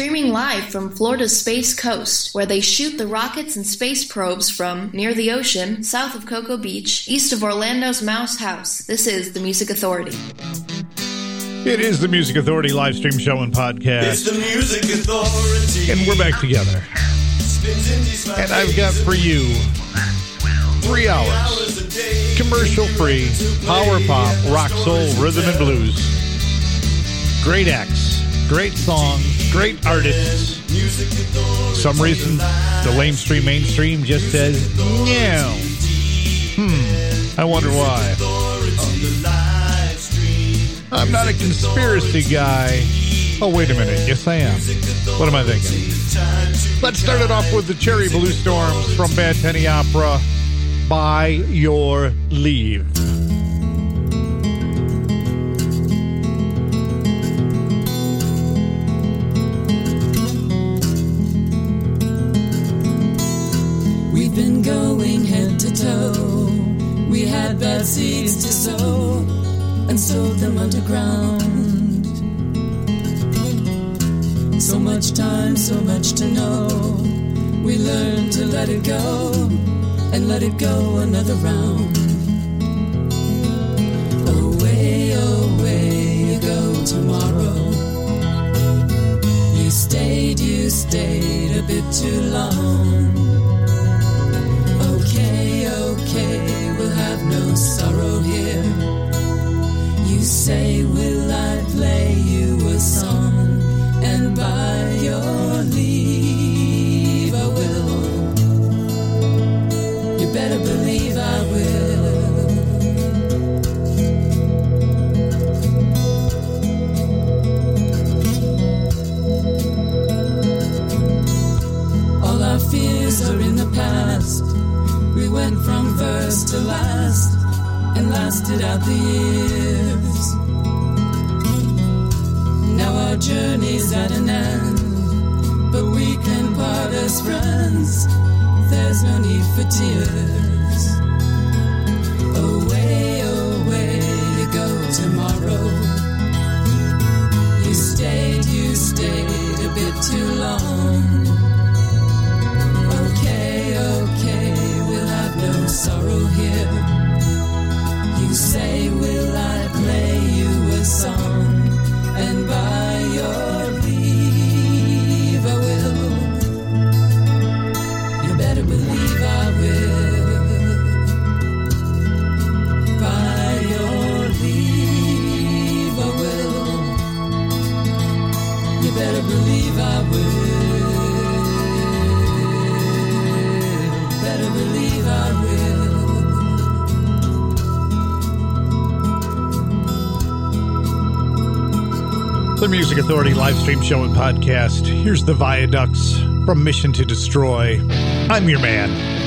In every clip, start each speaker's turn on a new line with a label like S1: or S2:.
S1: streaming live from Florida's Space Coast, where they shoot the rockets and space probes from near the ocean, south of Cocoa Beach, east of Orlando's Mouse House. This is the Music Authority.
S2: It is the Music Authority live stream show and podcast.
S3: It's the Music Authority.
S2: And we're back together. And I've got for you three hours. Commercial free, power pop, rock, soul, rhythm, and blues. Great acts, great songs, great artists. Some reason the lamestream mainstream just says, no. Hmm, I wonder why. I'm not a conspiracy guy. Oh, wait a minute. Yes, I am. What am I thinking? Let's start it off with the Cherry Blue Storms from Bad Penny Opera. By your leave.
S4: Going to toe. We had bad seeds to sow and sowed them underground. So much time, so much to know. We learned to let it go and let it go another round. Away, away you go tomorrow. You stayed, you stayed a bit too long. Have no sorrow here. You say, Will I play you a song? And by your leave, lasted out the years. Now our journey's at an end, but we can part as friends. There's no need for tears.
S2: Authority live stream show and podcast. Here's the Viaducts from Mission to Destroy. I'm your man.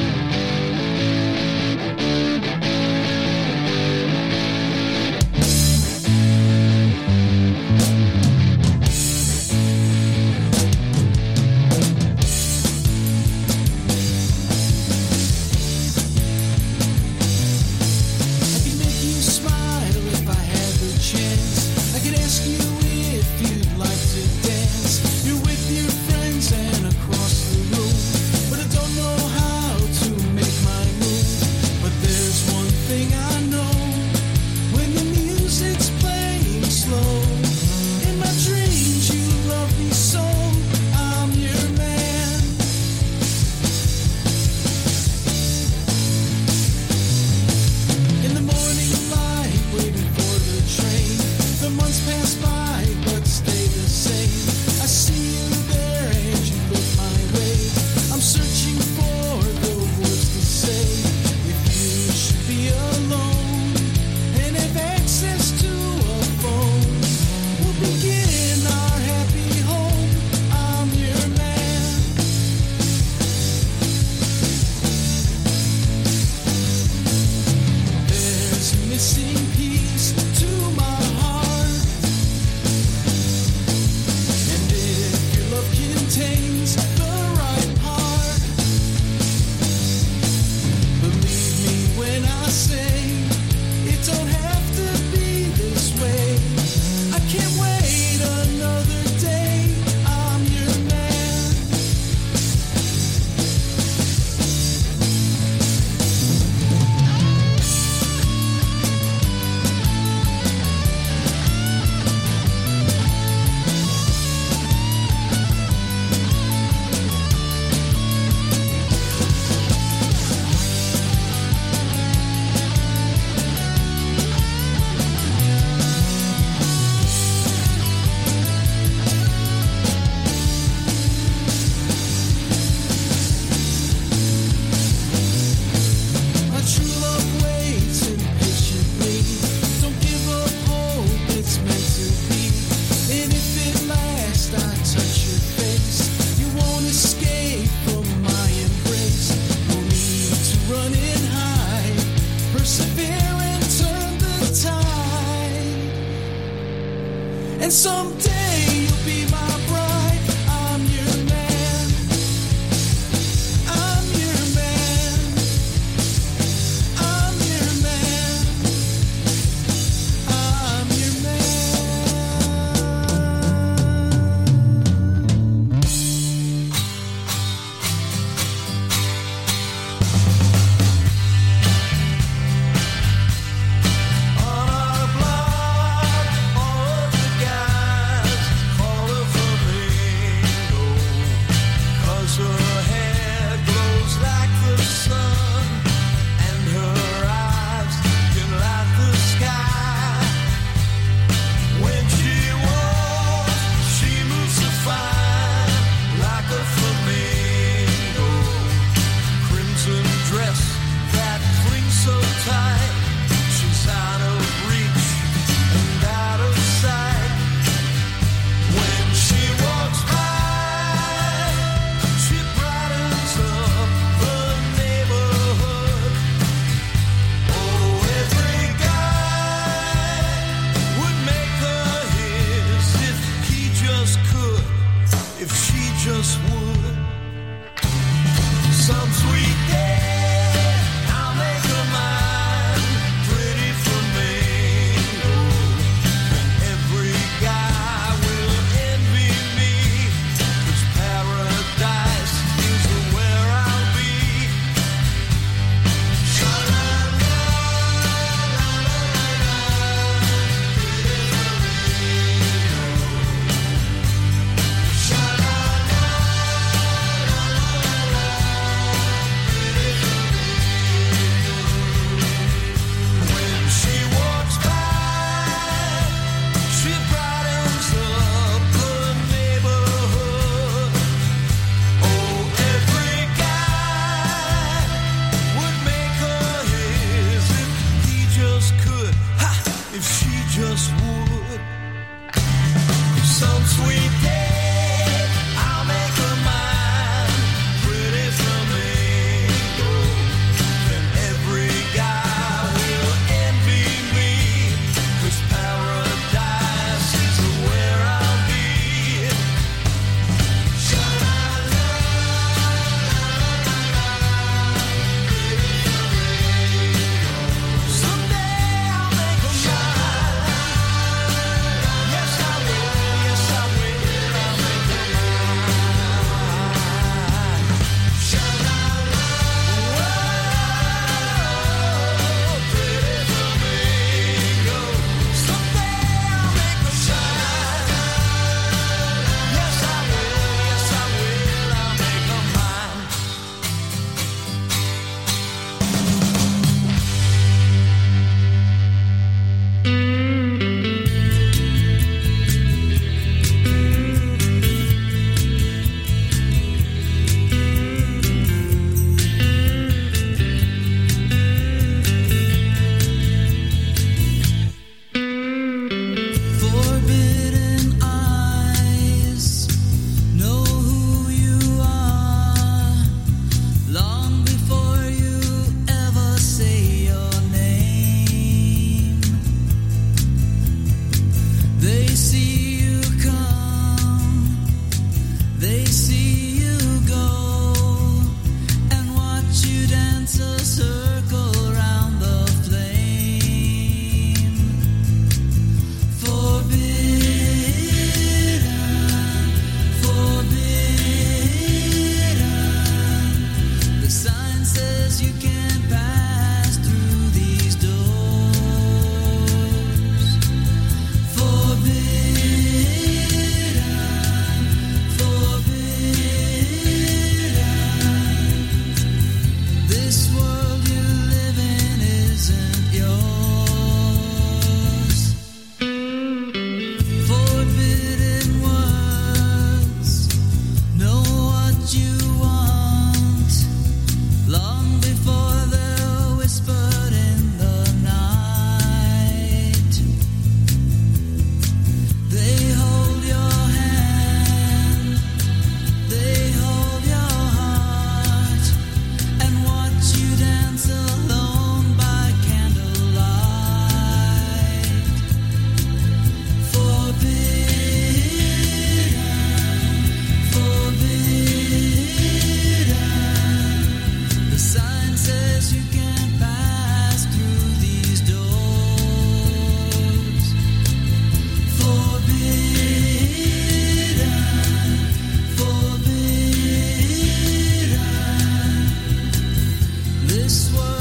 S5: this
S6: world.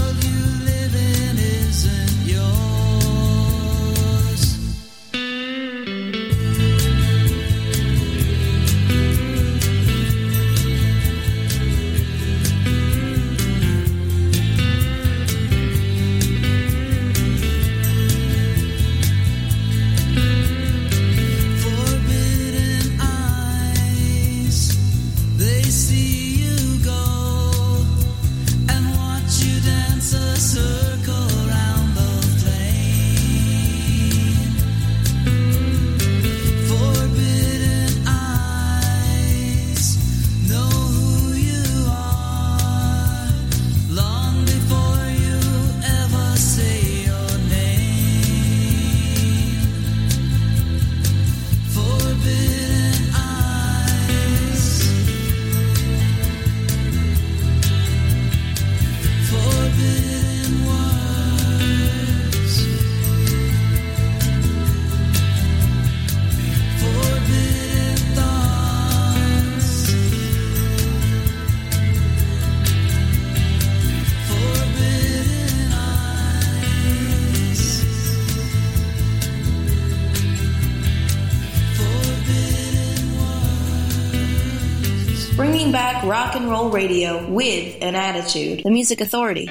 S6: rock and roll radio with an attitude. The Music Authority.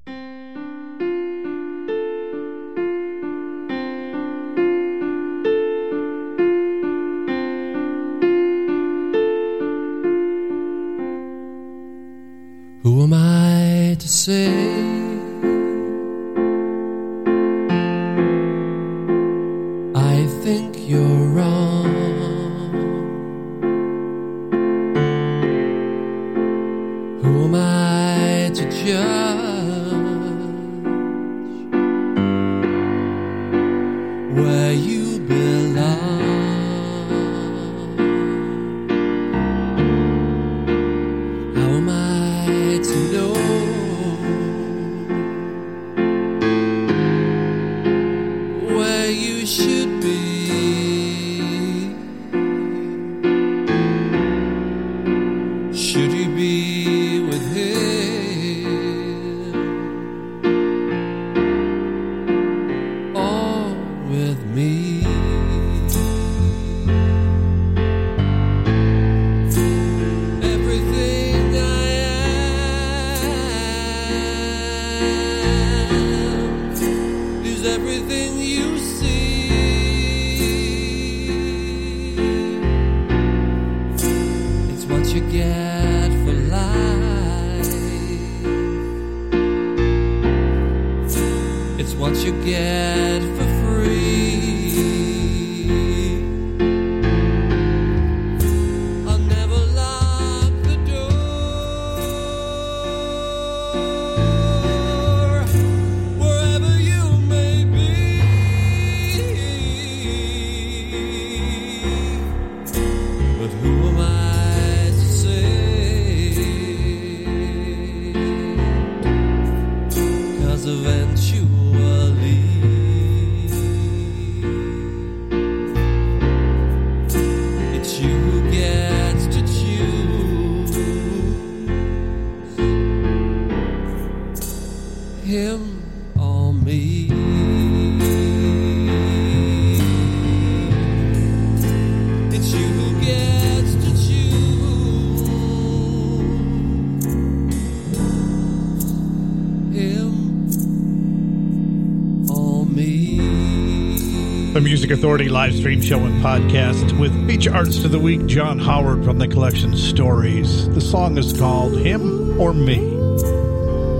S3: Authority live stream show and podcast with feature artist of the week, John Howard from the collection Stories. The song is called Him or Me.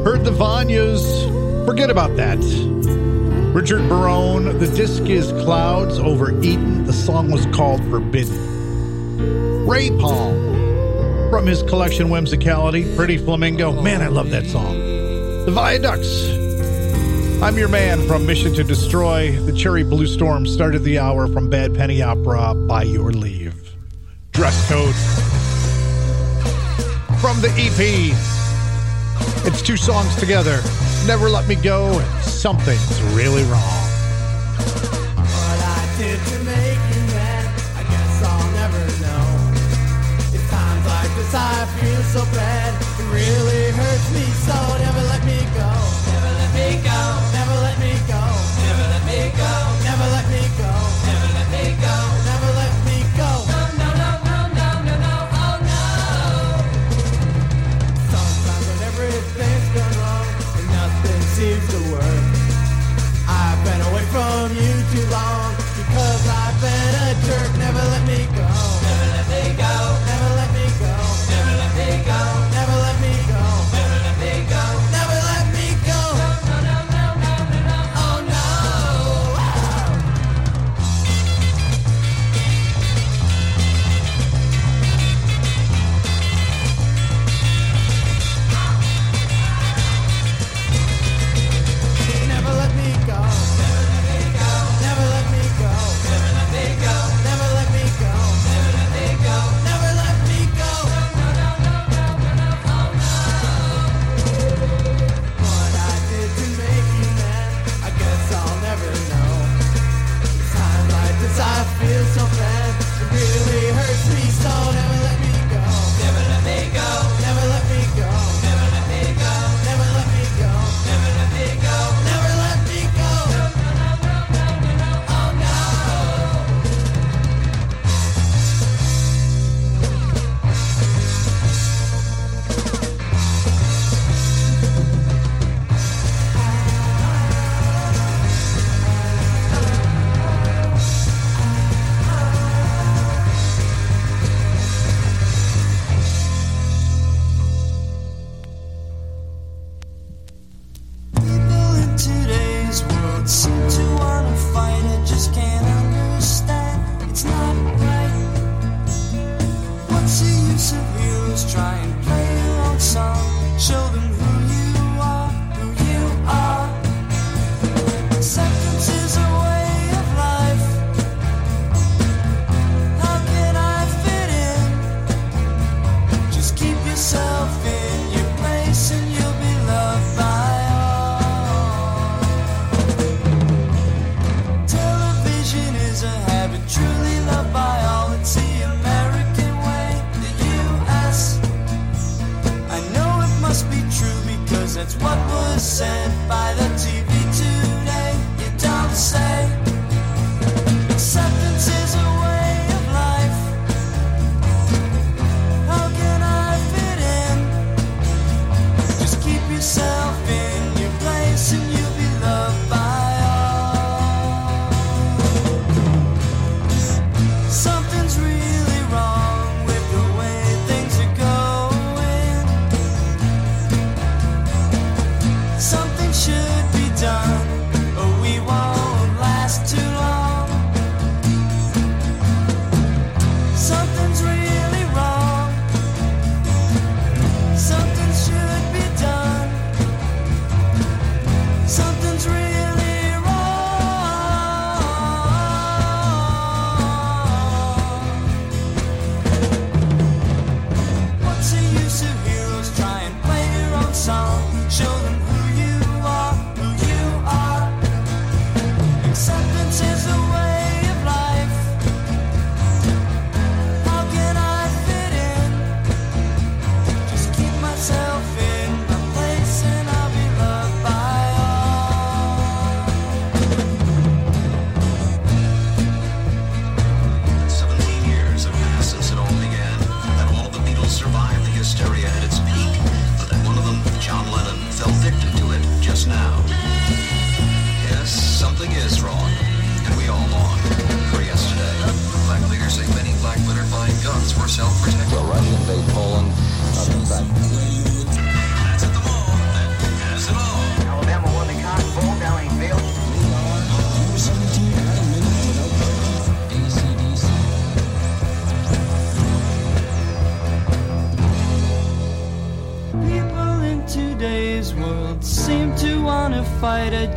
S3: Heard the Vanyas, forget about that. Richard Barone, the disc is Clouds over Eden. The song was called Forbidden. Ray Paul from his collection Whimsicality, Pretty Flamingo. Man, I love that song. The Viaducts I'm your man from Mission to Destroy. The Cherry Blue Storm started the hour from Bad Penny Opera by your leave. Dress code. From the EP. It's two songs together. Never Let Me Go and Something's Really Wrong.
S7: I feel so bad. It really hurts me so.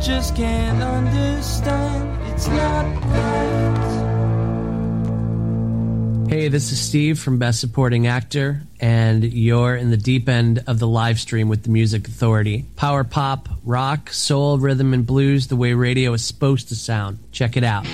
S8: Just can't understand. It's not right.
S9: Hey, this is Steve from Best Supporting Actor, and you're in the deep end of the live stream with the Music Authority. Power pop, rock, soul, rhythm, and blues the way radio is supposed to sound. Check it out.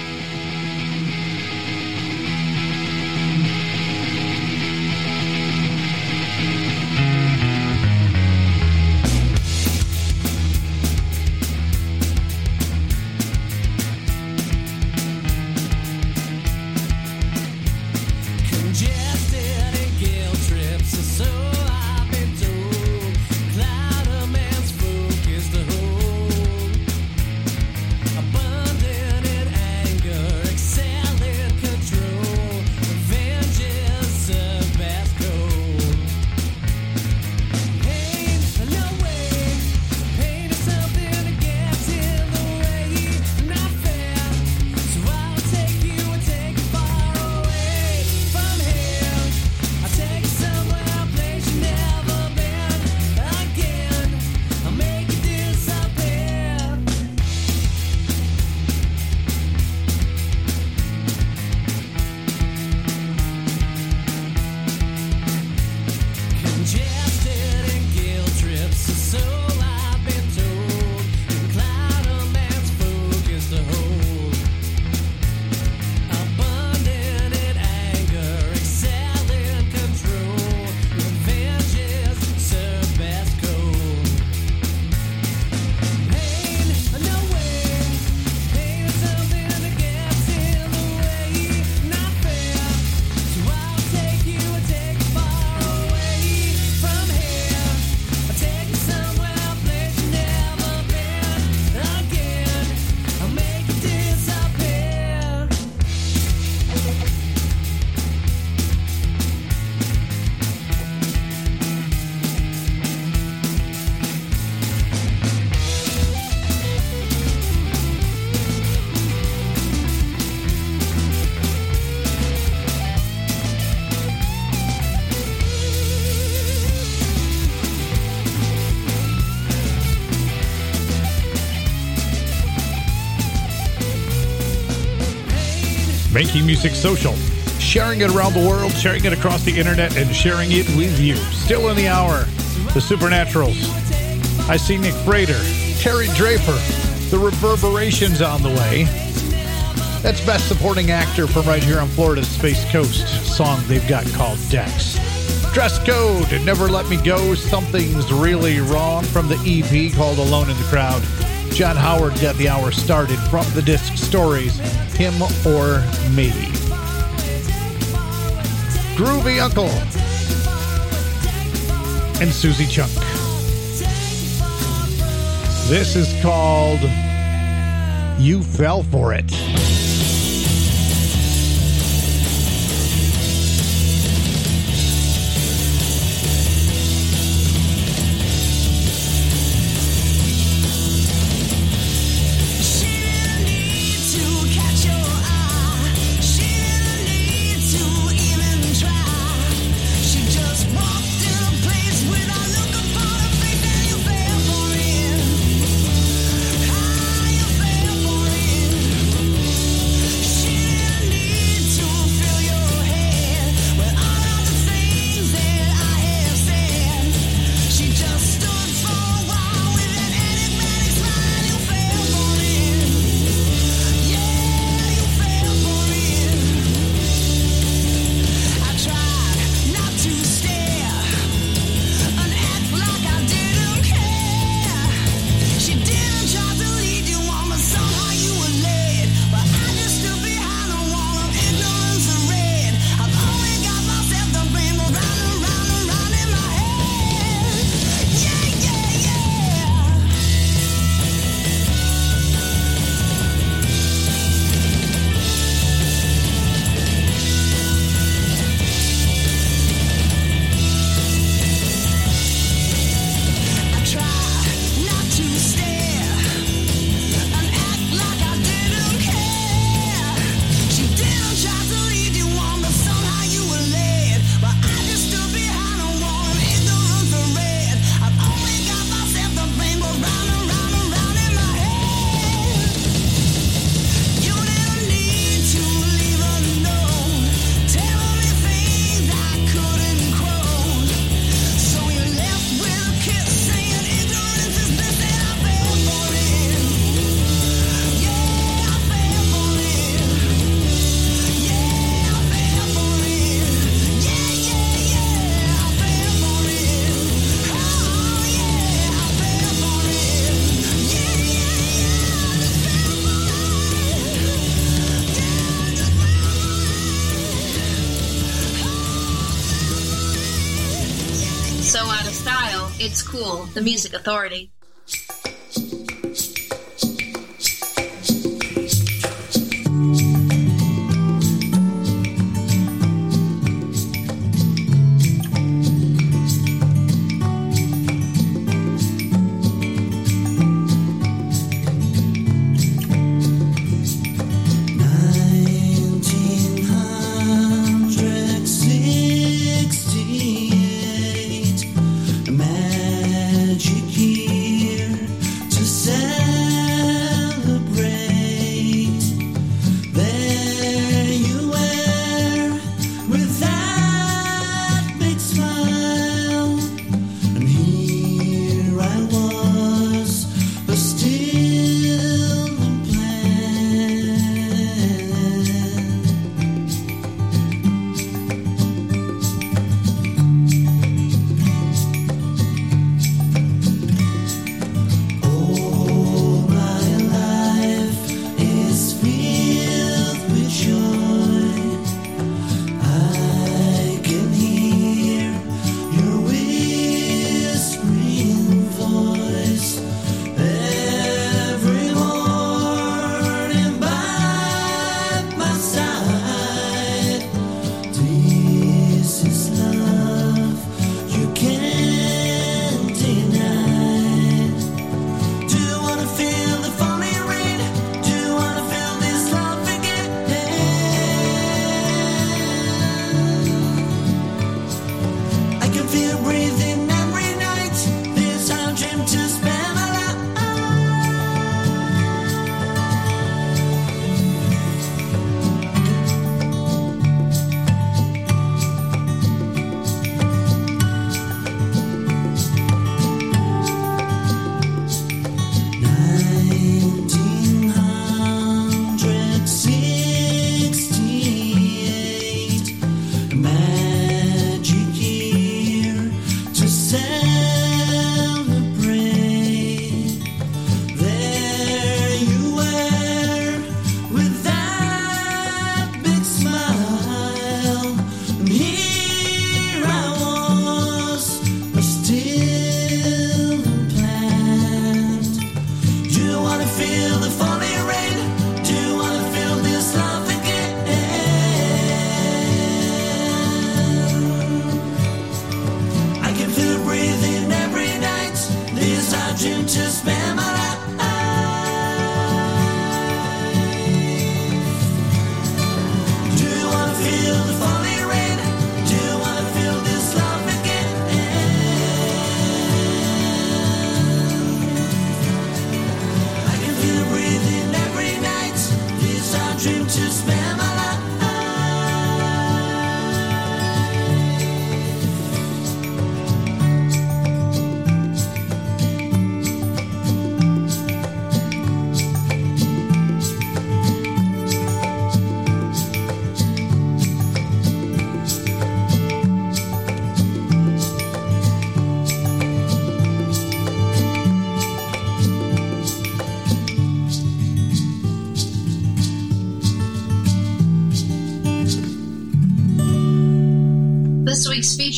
S3: Making music social, sharing it around the world, sharing it across the internet, and sharing it with you. Still in the hour, the Supernaturals. I see Nick Frater, Terry Draper, the Reverberations on the way. That's best supporting actor from right here on Florida's Space Coast. Song they've got called Dex. Dress Code, Never Let Me Go, Something's Really Wrong from the EP called Alone in the Crowd. John Howard got the hour started from the disc stories, Him or Me. Groovy Uncle and Suzi Chunk. This is called You Fell For It.
S6: Music Authority.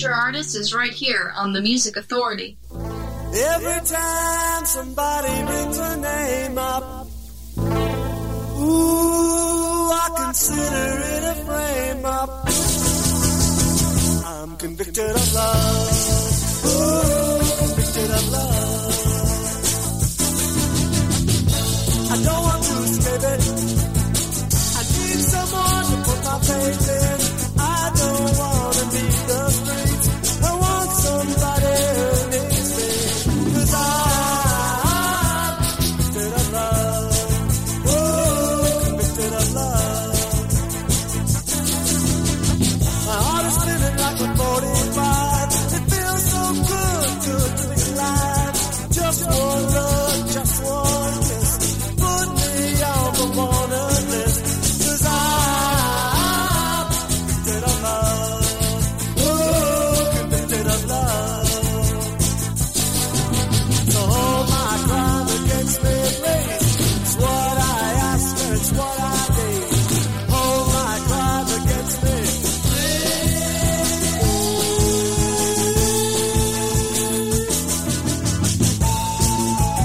S6: Future Artist is right here on the Music Authority.
S2: Every time somebody brings a name up.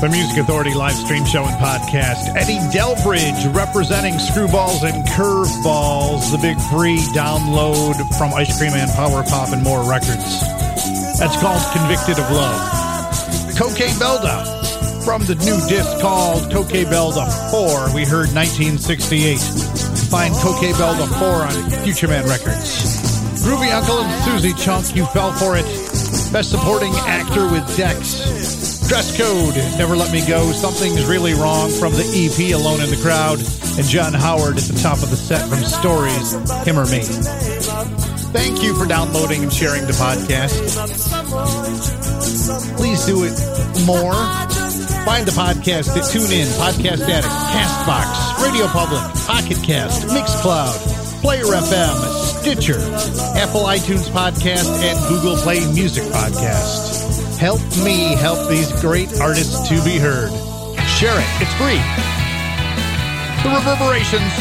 S2: The
S3: Music Authority live stream show and podcast. Eddie Delbridge representing Screwballs and Curveballs, the big free download from Ice Cream Man Power Pop and More Records. That's called Convicted of Love. Cocaine Belda from the new disc called Cocaine Belda 4. We heard 1968. Find Cocaine Belda 4 on Future Man Records. Groovy Uncle and Suzi Chunk, you fell for it. Best supporting actor with Dex. Dress Code, Never Let Me Go, Something's Really Wrong from the EP Alone in the Crowd, and John Howard at the top of the set from Stories, Him or Me. Thank you for downloading and sharing the podcast. Please do it more. Find the podcast at TuneIn, Podcast Addict, Castbox, Radio Public, Pocket Cast, Mixcloud, Player FM, Stitcher, Apple iTunes Podcast, and Google Play Music Podcast. Help me help these great artists to be heard. Share it. It's free. The reverberations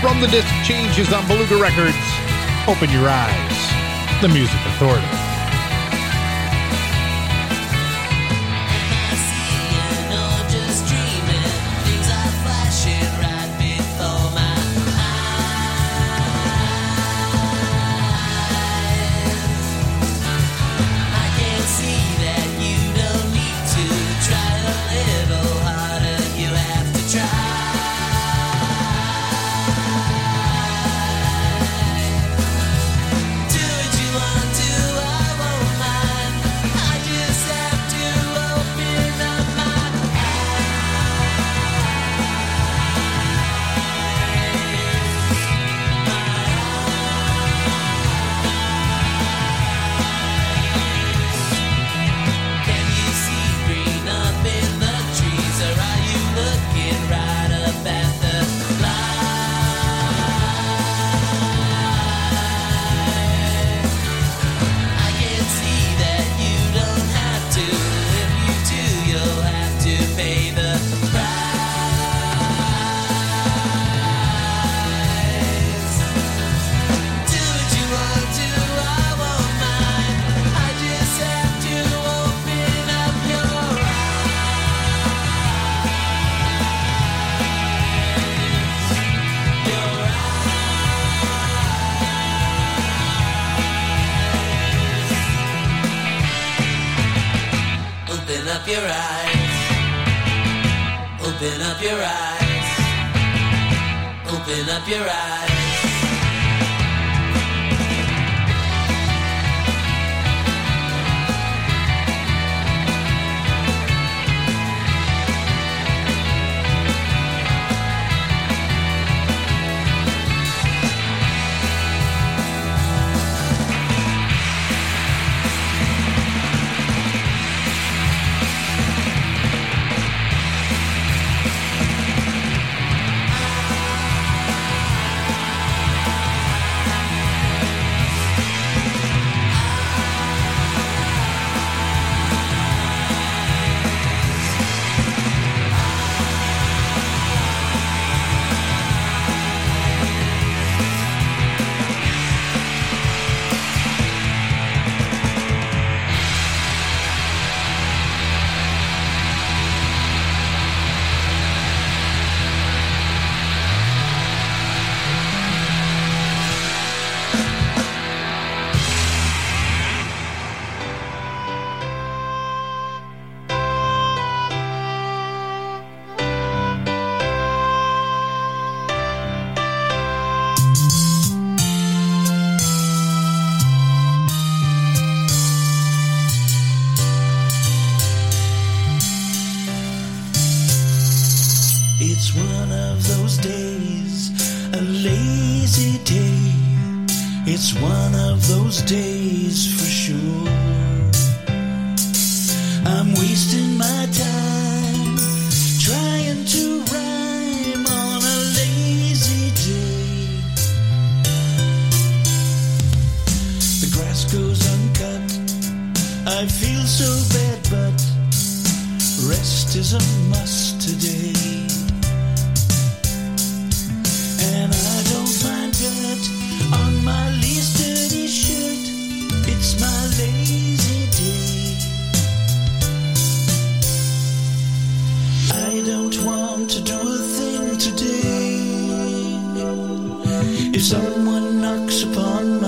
S3: from the disc changes on Beluga Records. Open your eyes. The Music Authority.
S7: someone knocks upon my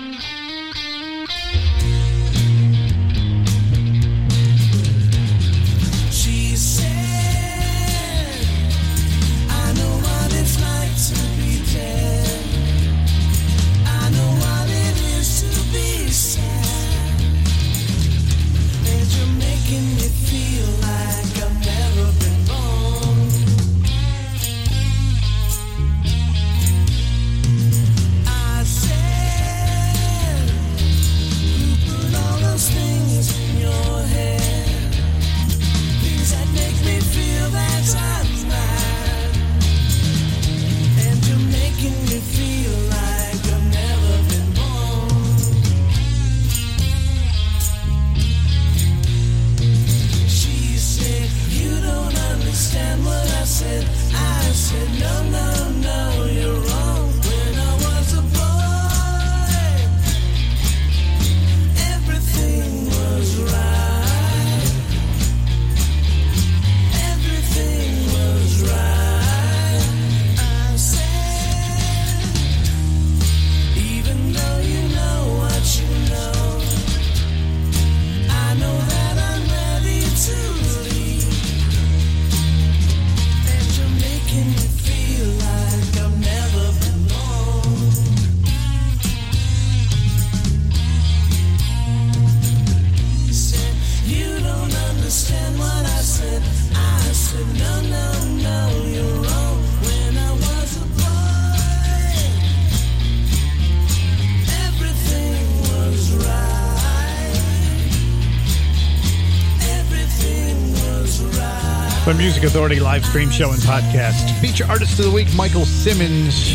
S3: Music Authority live stream show and podcast. Feature artist of the week, Michael Simmons.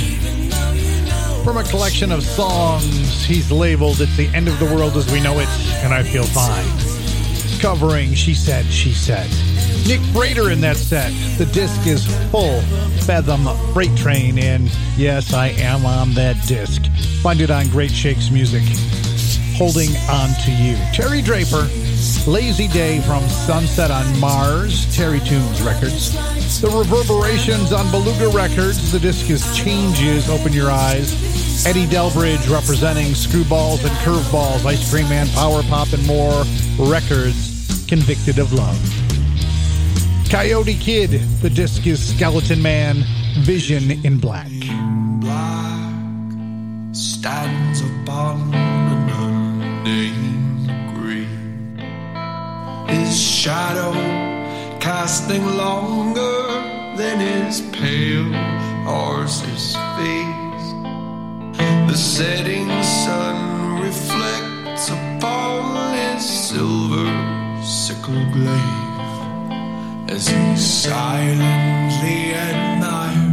S3: From a collection of songs he's labeled It's the End of the World as We Know It, and I Feel Fine. Covering She Said, She Said. Nick Frater in that set. The disc is full Fathom Freight Train, and yes, I am on that disc. Find it on Great Shakes Music. Holding On to You. Terry Draper, Lazy Day from Sunset on Mars, Terry Tunes Records. The Reverberations on Beluga Records. The disc is Changes, Open Your Eyes. Eddie Delbridge representing Screwballs and Curveballs, Ice Cream Man, Power Pop, and more records. Convicted of Love. Coyote Kid. The disc is Skeleton Man, Vision in Black.
S2: black stands upon green. His shadow casting longer than his pale horse's face. The setting sun reflects upon his silver sickle glaive as he silently admires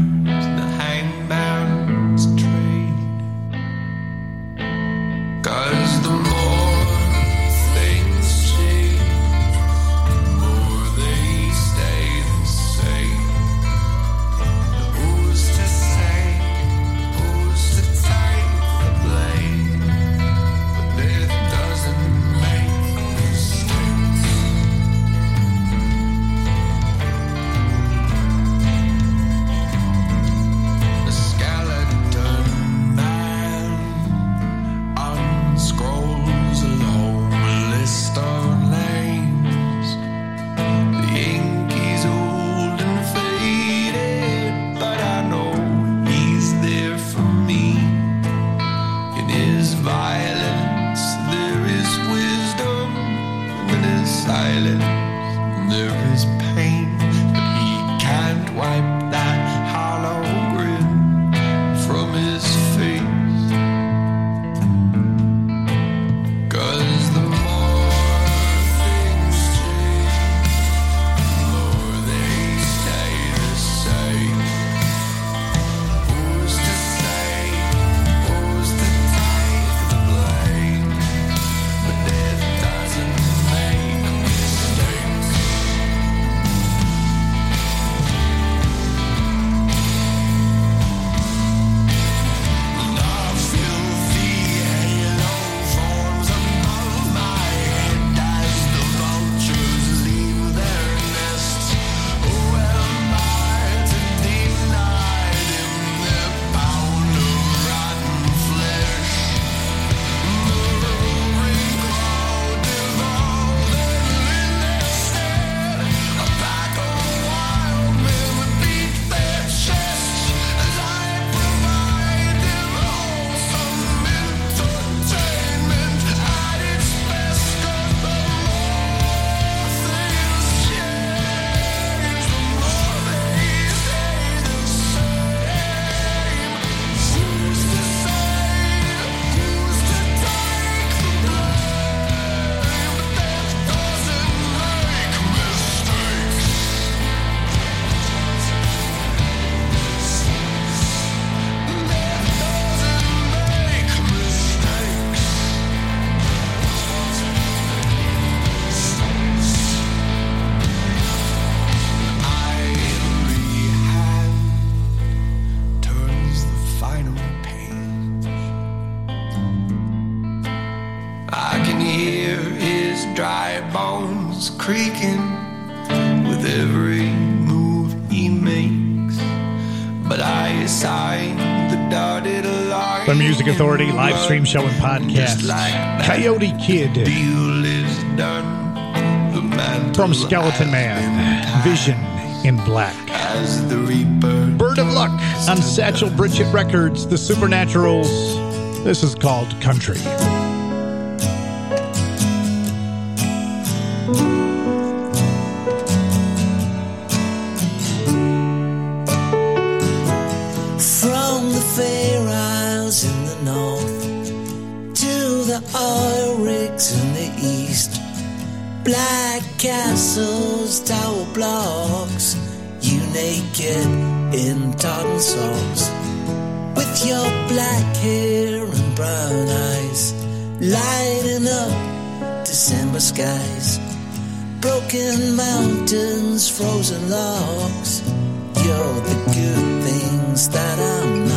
S2: The
S3: Music Authority live stream show and podcast. Coyote Kid. From Skeleton Man. Vision in Black. Bird of Luck on Satchel Bridget Records. The Supernaturals. This is called Country.
S6: Black castles, tower blocks, you naked in tartan socks. With your black hair and brown eyes, lighting up December skies. Broken mountains, frozen logs, you're the good things that I'm not.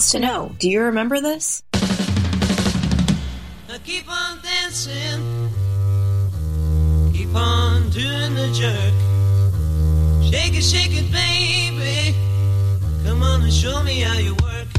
S1: wants to know. Do you remember this?
S6: Keep on dancing. Keep on doing the jerk. Shake it, shake it, baby. Come on and show me how you work.